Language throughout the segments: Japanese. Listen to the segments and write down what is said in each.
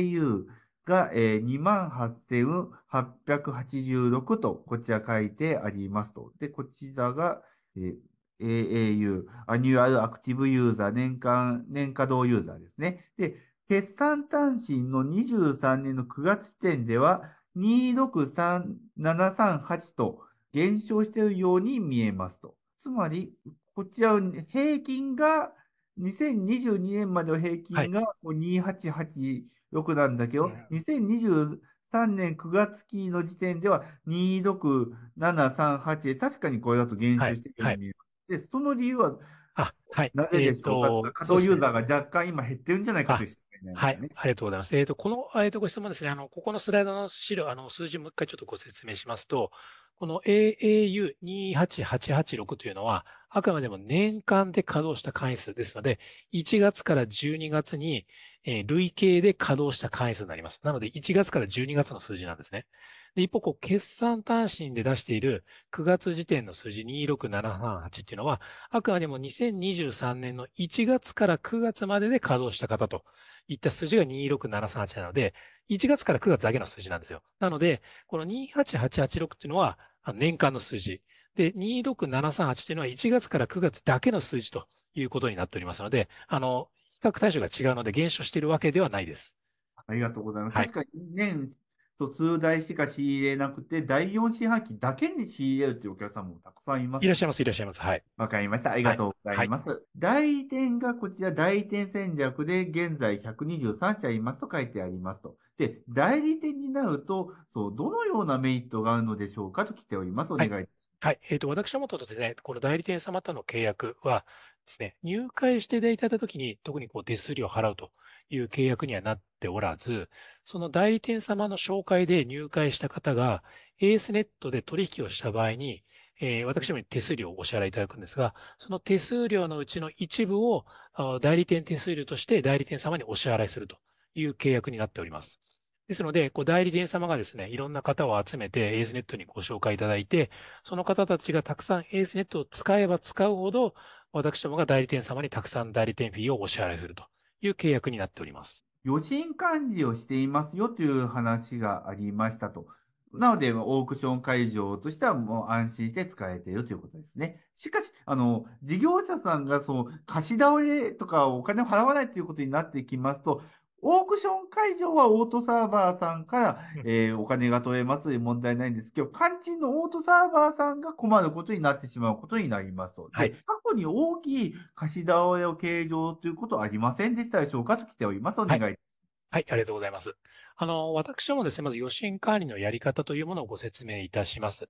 AU が、えー、28,886と、こちら書いてありますと。で、こちらが、えー AAU、 annual active user、年間、年稼働ユーザーですね。で、決算短信の23年の9月時点では、263738と減少しているように見えますと。つまり、こちら、平均が、2022年までの平均が2886なんだけど、2023年9月期の時点では26738で、確かにこれだと減少しているように見えます。で、その理由は、あ、はい。なぜでしょうか、えーと稼働ユーザーが若干今減ってるんじゃないかという指摘はい。ありがとうございます。えっ、と、この、えーと、ご質問ですね。あの、ここのスライドの資料、あの、数字もう一回ちょっとご説明しますと、この AAU28886 というのは、あくまでも年間で稼働した会員数ですので、1月から12月に、えー累計で稼働した会員数になります。なので、1月から12月の数字なんですね。で一方、こう、決算単身で出している9月時点の数字26738っていうのは、あくまでも2023年の1月から9月までで稼働した方といった数字が26738なので、1月から9月だけの数字なんですよ。なので、この28886っていうのは年間の数字。で、26738っていうのは1月から9月だけの数字ということになっておりますので、あの、比較対象が違うので減少しているわけではないです。ありがとうございます。はい確かに年と数台しか仕入れなくて、第4四半期だけに仕入れるというお客さんもたくさんいます。いらっしゃいます、いらっしゃいます。はい。わかりました。ありがとうございます。代理店がこちら、代理店戦略で現在123社いますと書いてありますと。で、代理店になると、そう、どのようなメリットがあるのでしょうかと来ております。お願いします。はい。えっ、と、私どもとですね、この代理店様との契約はですね、入会していただいたときに、特にこう手数料を払うという契約にはなっておらず、その代理店様の紹介で入会した方が、エースネットで取引をした場合に、えー私どもに手数料をお支払いいただくんですが、その手数料のうちの一部を代理店手数料として代理店様にお支払いするという契約になっております。ですので、こう代理店様がですね、いろんな方を集めてエースネットにご紹介いただいて、その方たちがたくさんエースネットを使えば使うほど、私どもが代理店様にたくさん代理店フィーをお支払いするという契約になっております。余震管理をしていますよという話がありましたと。なので、オークション会場としてはもう安心して使えているということですね。しかし、あの、事業者さんがその貸し倒れとかお金を払わないということになってきますと、オークション会場はオートサーバーさんから、うんえーお金が取れます問題ないんですけど、肝心のオートサーバーさんが困ることになってしまうことになりますと。ではい過去に大きい貸し倒れを計上ということはありませんでしたでしょうかと来ております。お願いいたしはい、ありがとうございます。あの、私どもですね、まず余震管理のやり方というものをご説明いたします。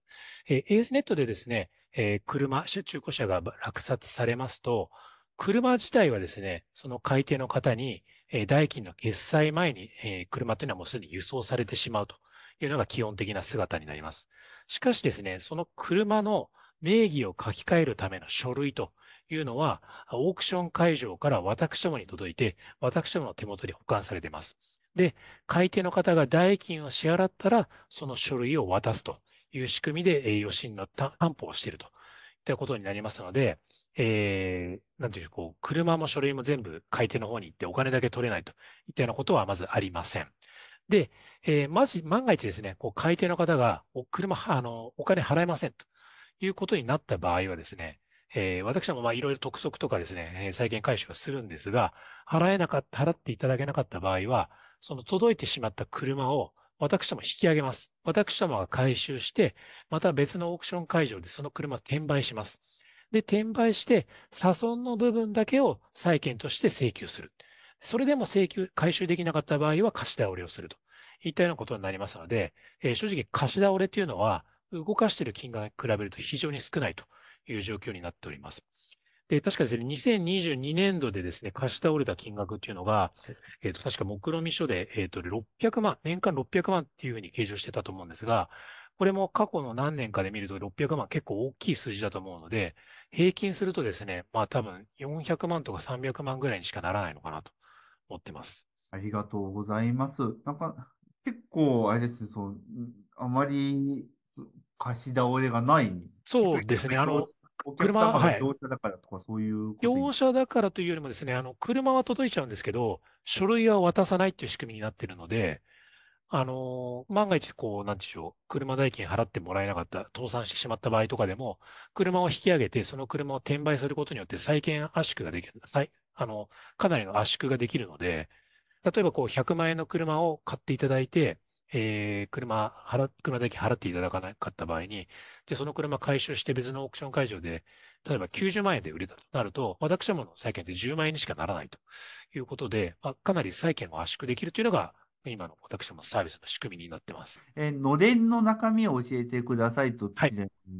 えー、エースネットでですね、えー車、中古車が落札されますと、車自体はですね、その買い手の方に、え代金の決済前に、え車というのはもうすでに輸送されてしまうというのが基本的な姿になります。しかしですね、その車の名義を書き換えるための書類というのは、オークション会場から私どもに届いて、私どもの手元に保管されています。で、買い手の方が代金を支払ったら、その書類を渡すという仕組みで、えー余震の担保をしているとったことになりますので、えー、なんていう、こう、車も書類も全部買い手の方に行ってお金だけ取れないといったようなことはまずありません。で、えーまず、万が一ですね、こう、買い手の方が、お車、あの、お金払えませんということになった場合はですね、えー私どもまあいろいろ督促とかですね、えー債権回収はするんですが、払えなかった、払っていただけなかった場合は、その届いてしまった車を私ども引き上げます。私どもが回収して、また別のオークション会場でその車を転売します。で、転売して、差損の部分だけを債権として請求する。それでも請求、回収できなかった場合は貸し倒れをするといったようなことになりますので、えー正直貸し倒れというのは、動かしている金額に比べると非常に少ないという状況になっております。で、確かですね、2022年度でですね、貸し倒れた金額っていうのが、えっ、と、確か目論見書で、えっ、と、600万、年間600万っていうふうに計上してたと思うんですが、これも過去の何年かで見ると600万結構大きい数字だと思うので、平均するとですね、まあ多分400万とか300万ぐらいにしかならないのかなと思ってます。ありがとうございます。なんか、結構、あれですね、そう、あまり、そ貸し倒れがない。そうですね。あの、お客車、様がはい。業者だからとかそういう。業者だからというよりもですね、あの、車は届いちゃうんですけど、書類は渡さないっていう仕組みになっているので、あのー万が一、こう、なんでしょう、車代金払ってもらえなかった、倒産してしまった場合とかでも、車を引き上げて、その車を転売することによって再建圧縮ができる、再、あの、かなりの圧縮ができるので、例えばこう、100万円の車を買っていただいて、えー、車、払、車代金払っていただかなかった場合に、で、その車回収して別のオークション会場で、例えば90万円で売れたとなると、私どもの債券って10万円にしかならないということで、まあ、かなり債券を圧縮できるというのが、今の私どものサービスの仕組みになってます。えーのれんの中身を教えてくださいとはい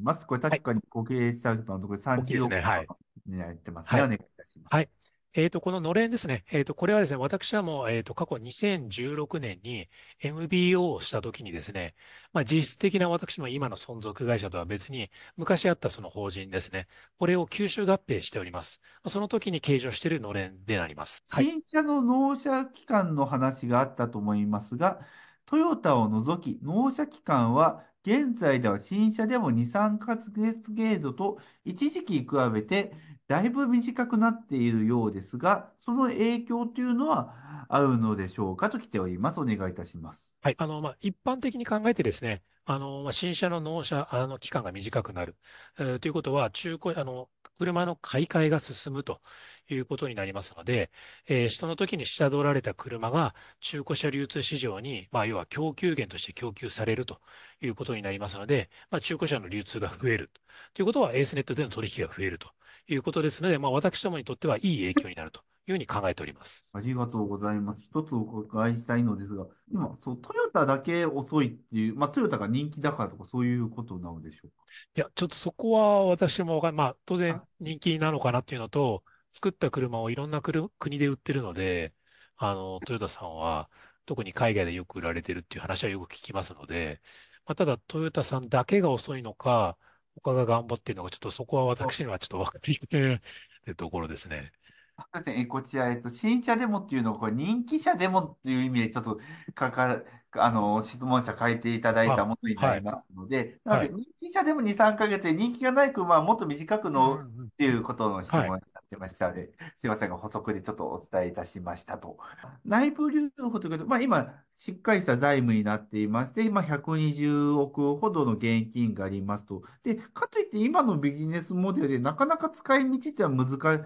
ます。これ確かにご経営されたのとこれ大きいで30億すねはいになってますね。はいお願いいたします。はい。えっと、こののれんですね。えっと、これはですね、私はもう、えっと、過去2016年に MBO をしたときにですね、まあ、実質的な私も今の存続会社とは別に、昔あったその法人ですね、これを吸収合併しております。その時に計上しているのれんでなります。はい。新車の納車期間の話があったと思いますが、トヨタを除き、納車期間は現在では新車でも2、3ヶ月程度と一時期比べてだいぶ短くなっているようですが、その影響というのはあるのでしょうかと来ております。お願いいたします。はい。あの、まあ、一般的に考えてですね、あの、まあ、新車の納車、あの、期間が短くなる、えーということは、中古、あの、車の買い替えが進むということになりますので、えーその時に下取られた車が中古車流通市場に、まあ、要は供給源として供給されるということになりますので、まあ、中古車の流通が増えるということは、エースネットでの取引が増えるということですので、まあ、私どもにとってはいい影響になると。いうふうに考えております。ありがとうございます。一つお伺いしたいのですが、今、そう、トヨタだけ遅いっていう、まあ、トヨタが人気だからとか、そういうことなのでしょうか？いや、ちょっとそこは私もわかん、まあ、当然あ人気なのかなっていうのと、作った車をいろんな国国で売ってるので、あの、トヨタさんは、特に海外でよく売られてるっていう話はよく聞きますので、まあ、ただトヨタさんだけが遅いのか、他が頑張っているのか、ちょっとそこは私にはちょっとわかりにくいってところですね。すみません、えこちら、えっと、新車デモっていうのは、これ、人気車デモっていう意味で、ちょっとかか、あの、質問者書いていただいたあものになはい。りますので、なので、はい。人気車でも2、3ヶ月で、人気がない車はもっと短くうんのうんうん。っていうことの質はい。問になってましたので、すいませんが、補足でちょっとお伝えいたしましたと。内部留保ということで、まあ、今、しっかりした財務になっていまして、今、120億ほどの現金がありますと。で、かといって、今のビジネスモデルでなかなか使い道ってのは難しい。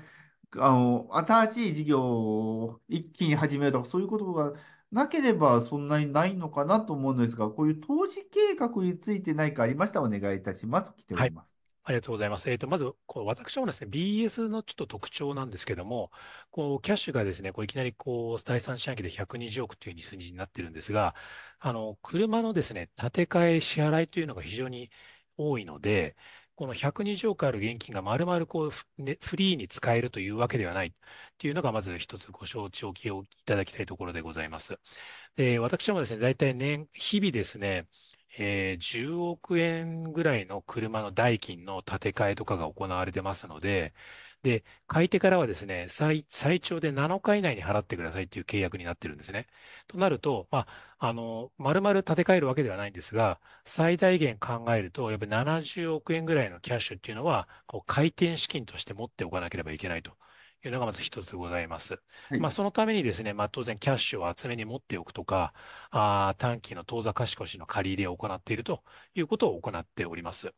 あの、新しい事業を一気に始めるとか、そういうことがなければそんなにないのかなと思うんですが、こういう投資計画について何かありましたらお願いいたします。来てお。ります。ありがとうございます。えっと、まず、こう、私もですね、BS のちょっと特徴なんですけども、こう、キャッシュがですね、こう、いきなり、こう、第三四半期で120億という数字になってるんですが、あの、車のですね、建て替え支払いというのが非常に多いので、この120億ある現金が丸々こう、フねフリーに使えるというわけではないというのが、まず一つご承知おきをいただきたいところでございます。で、私もですね、大体年、日々ですね、えー10億円ぐらいの車の代金の建て替えとかが行われてますので、で、買い手からはですね、最、最長で7日以内に払ってくださいっていう契約になってるんですね。となると、まあ、あの、丸々建て替えるわけではないんですが、最大限考えると、やっぱり70億円ぐらいのキャッシュっていうのは、こう、回転資金として持っておかなければいけないというのがまず一つございます。はい。まあ、そのためにですね、まあ、当然キャッシュを厚めに持っておくとか、あー短期の当座貸越の借り入れを行っているということを行っております。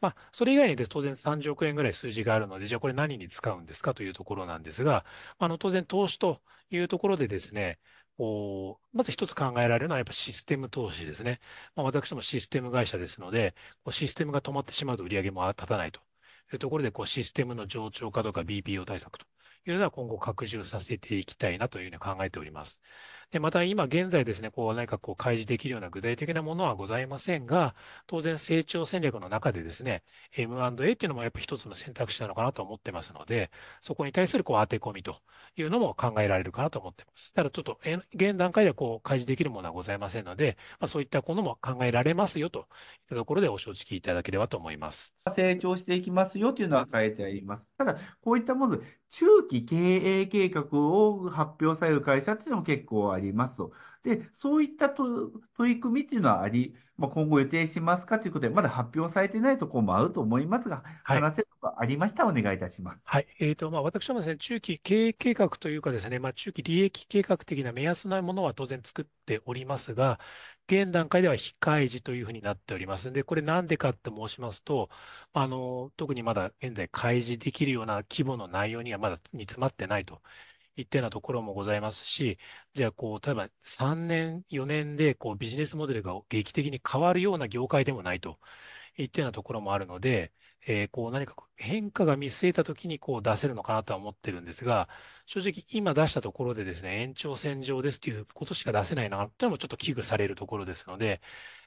まあ、それ以外にです当然30億円ぐらい数字があるので、じゃあこれ何に使うんですかというところなんですが、あの、当然投資というところでですね、こう、まず一つ考えられるのはやっぱシステム投資ですね。まあ、私どもシステム会社ですので、システムが止まってしまうと売り上げも立たないというところで、こうシステムの冗長化とか BPO 対策というのは今後拡充させていきたいなというふうに考えております。で、また今現在ですね、こう何かこう開示できるような具体的なものはございませんが、当然成長戦略の中でですね、M&A っていうのもやっぱ一つの選択肢なのかなと思ってますので、そこに対するこう当て込みというのも考えられるかなと思ってます。ただちょっと、現段階ではこう開示できるものはございませんので、まあ、そういったものも考えられますよといったところでお承知いただければと思います。成長していきますよというのは書いてあります。ただ、こういったもの、中期経営計画を発表される会社っていうのも結構ありますと。で、そういったと取り組みっていうのはあり、まあ、今後予定しますかということで、まだ発表されてないところもあると思いますが、はい。話せることありましたらお願いいたします。はい。えーと、まあ、私どもですね、中期経営計画というかですね、まあ、中期利益計画的な目安なものは当然作っておりますが、現段階では控え時というふうになっておりますので、これなんでかって申しますと、あの、特にまだ現在開示できるような規模の内容にはまだ煮詰まってないといったようなところもございますし、じゃあ、こう、例えば3年、4年でこうビジネスモデルが劇的に変わるような業界でもないといったようなところもあるので、えーこう何か変化が見据えたときにこう出せるのかなとは思ってるんですが、正直今出したところでですね、延長線上ですということしか出せないなというのもちょっと危惧されるところですので、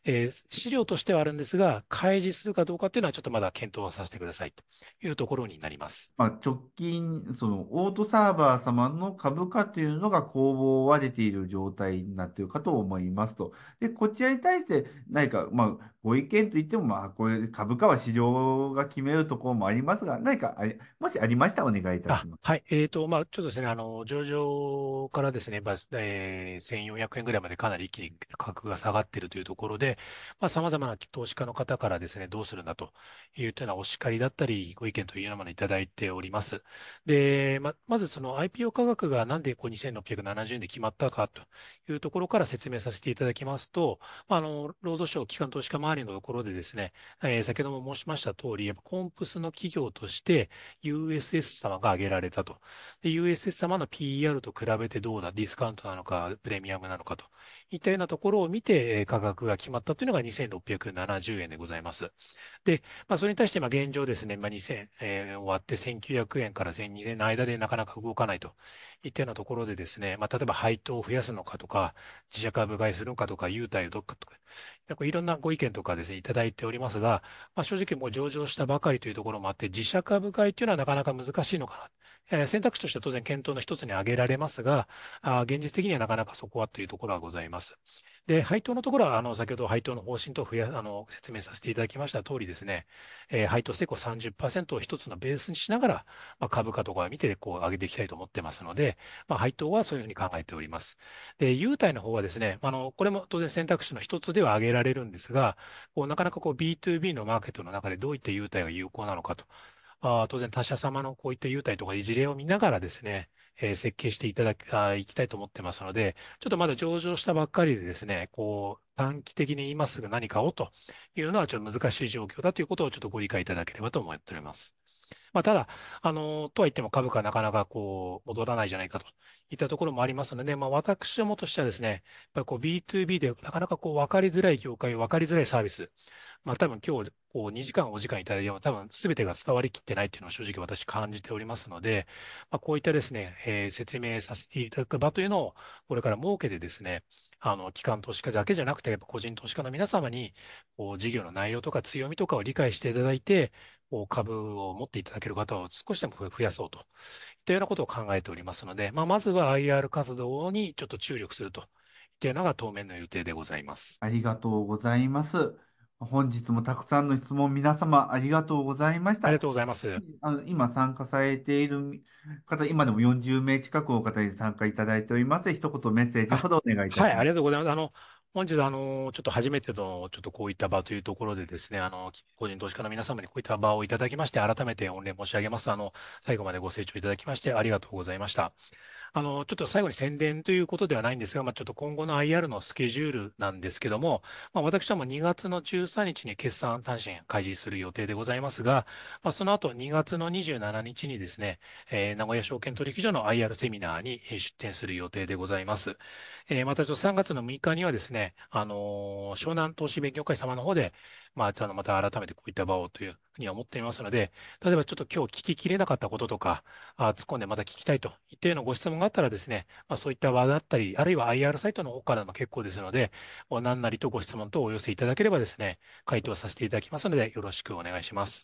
えー資料としてはあるんですが、開示するかどうかっていうのはちょっとまだ検討させてくださいというところになります。まあ、直近、そのオートサーバー様の株価というのが攻防は出ている状態になっているかと思いますと。で、こちらに対して何か、まあ、ご意見といっても、まあ、これ株価は市場が決めるところもありますが、何かあり、もしありましたらお願いいたあします。はい。えーと、まあ、ちょっとですね、あの、上場からですね、まあえー1400円ぐらいまでかなり一気に価格が下がっているというところで、でまあ、様々な投資家の方からですね、どうするんだというようなお叱りだったり、ご意見というようなものをいただいております。で、ま、まずその IPO 価格がなんでこう2670円で決まったかというところから説明させていただきますと、まああの、労働省機関投資家周りのところでですね、えー先ほども申しました通り、やっぱコンプスの企業として USS 様が挙げられたと。で、USS 様の PR と比べてどうだ、ディスカウントなのか、プレミアムなのかといったようなところを見て、価格が決まったというのが2670円でございます。で、まあ、それに対して、まあ、現状ですね、まあ、2000、えー終わって1900円から1200円の間でなかなか動かないといったようなところでですね、まあ、例えば配当を増やすのかとか、自社株買いするのかとか、優待をどっかとか、なんかいろんなご意見とかですね、いただいておりますが、まあ、正直もう上場したばかりというところもあって、自社株買いというのはなかなか難しいのかな。選択肢としては当然検討の一つに挙げられますが、現実的にはなかなかそこはというところはございます。で、配当のところは、あの、先ほど配当の方針と増や、あの、説明させていただきました通りですね、えー配当成功30%を一つのベースにしながら、まあ、株価とかを見て、こう、上げていきたいと思ってますので、まあ、配当はそういうふうに考えております。で、優待の方はですね、あの、これも当然選択肢の一つでは挙げられるんですが、こう、なかなかこう、B2B のマーケットの中でどういった優待が有効なのかと。あ当然他社様のこういった優待とか事例を見ながらですね、えー設計していただき、あいきたいと思ってますので、ちょっとまだ上場したばっかりでですね、こう、短期的に今すぐ何かをというのはちょっと難しい状況だということをちょっとご理解いただければと思っております。まあ、ただ、あの、とは言っても株価なかなかこう、戻らないじゃないかといったところもありますので、まあ、私どもとしてはですね、やっぱりこう B2B でなかなかこう、分かりづらい業界、分かりづらいサービス、まあ、多分今日、こう、2時間お時間いただいても、多分全てが伝わりきってないというのを正直私感じておりますので、まあ、こういったですね、えー説明させていただく場というのを、これから設けてですね、あの、機関投資家だけじゃなくて、やっぱ個人投資家の皆様に、こう、事業の内容とか強みとかを理解していただいて、こう株を持っていただける方を少しでも増やそうといったようなことを考えておりますので、まあ、まずは IR 活動にちょっと注力するといったようなのが当面の予定でございます。ありがとうございます。本日もたくさんの質問、皆様ありがとうございました。ありがとうございます。あの今参加されている方、今でも40名近くの方に参加いただいております。一言メッセージほどお願いいたしはい、ます。ありがとうございます。あの、本日、あの、ちょっと初めての、ちょっとこういった場というところでですね、あの、個人投資家の皆様にこういった場をいただきまして、改めて御礼申し上げます。あの、最後までご清聴いただきまして、ありがとうございました。あの、ちょっと最後に宣伝ということではないんですが、まあ、ちょっと今後の IR のスケジュールなんですけども、まあ、私ども2月の13日に決算単身開示する予定でございますが、まあ、その後2月の27日にですね、えー名古屋証券取引所の IR セミナーに出展する予定でございます。えーまたちょっと3月の6日にはですね、あのー湘南投資勉強会様の方で、まあ、あのまた改めてこういった場をというふうには思っていますので、例えばちょっと今日聞ききれなかったこととか、あ突っ込んでまた聞きたいといったようなご質問があったらですね、まあ、そういった場だったり、あるいは IR サイトの方からも結構ですので、お何なりとご質問等をお寄せいただければですね、回答させていただきますので、よろしくお願いします。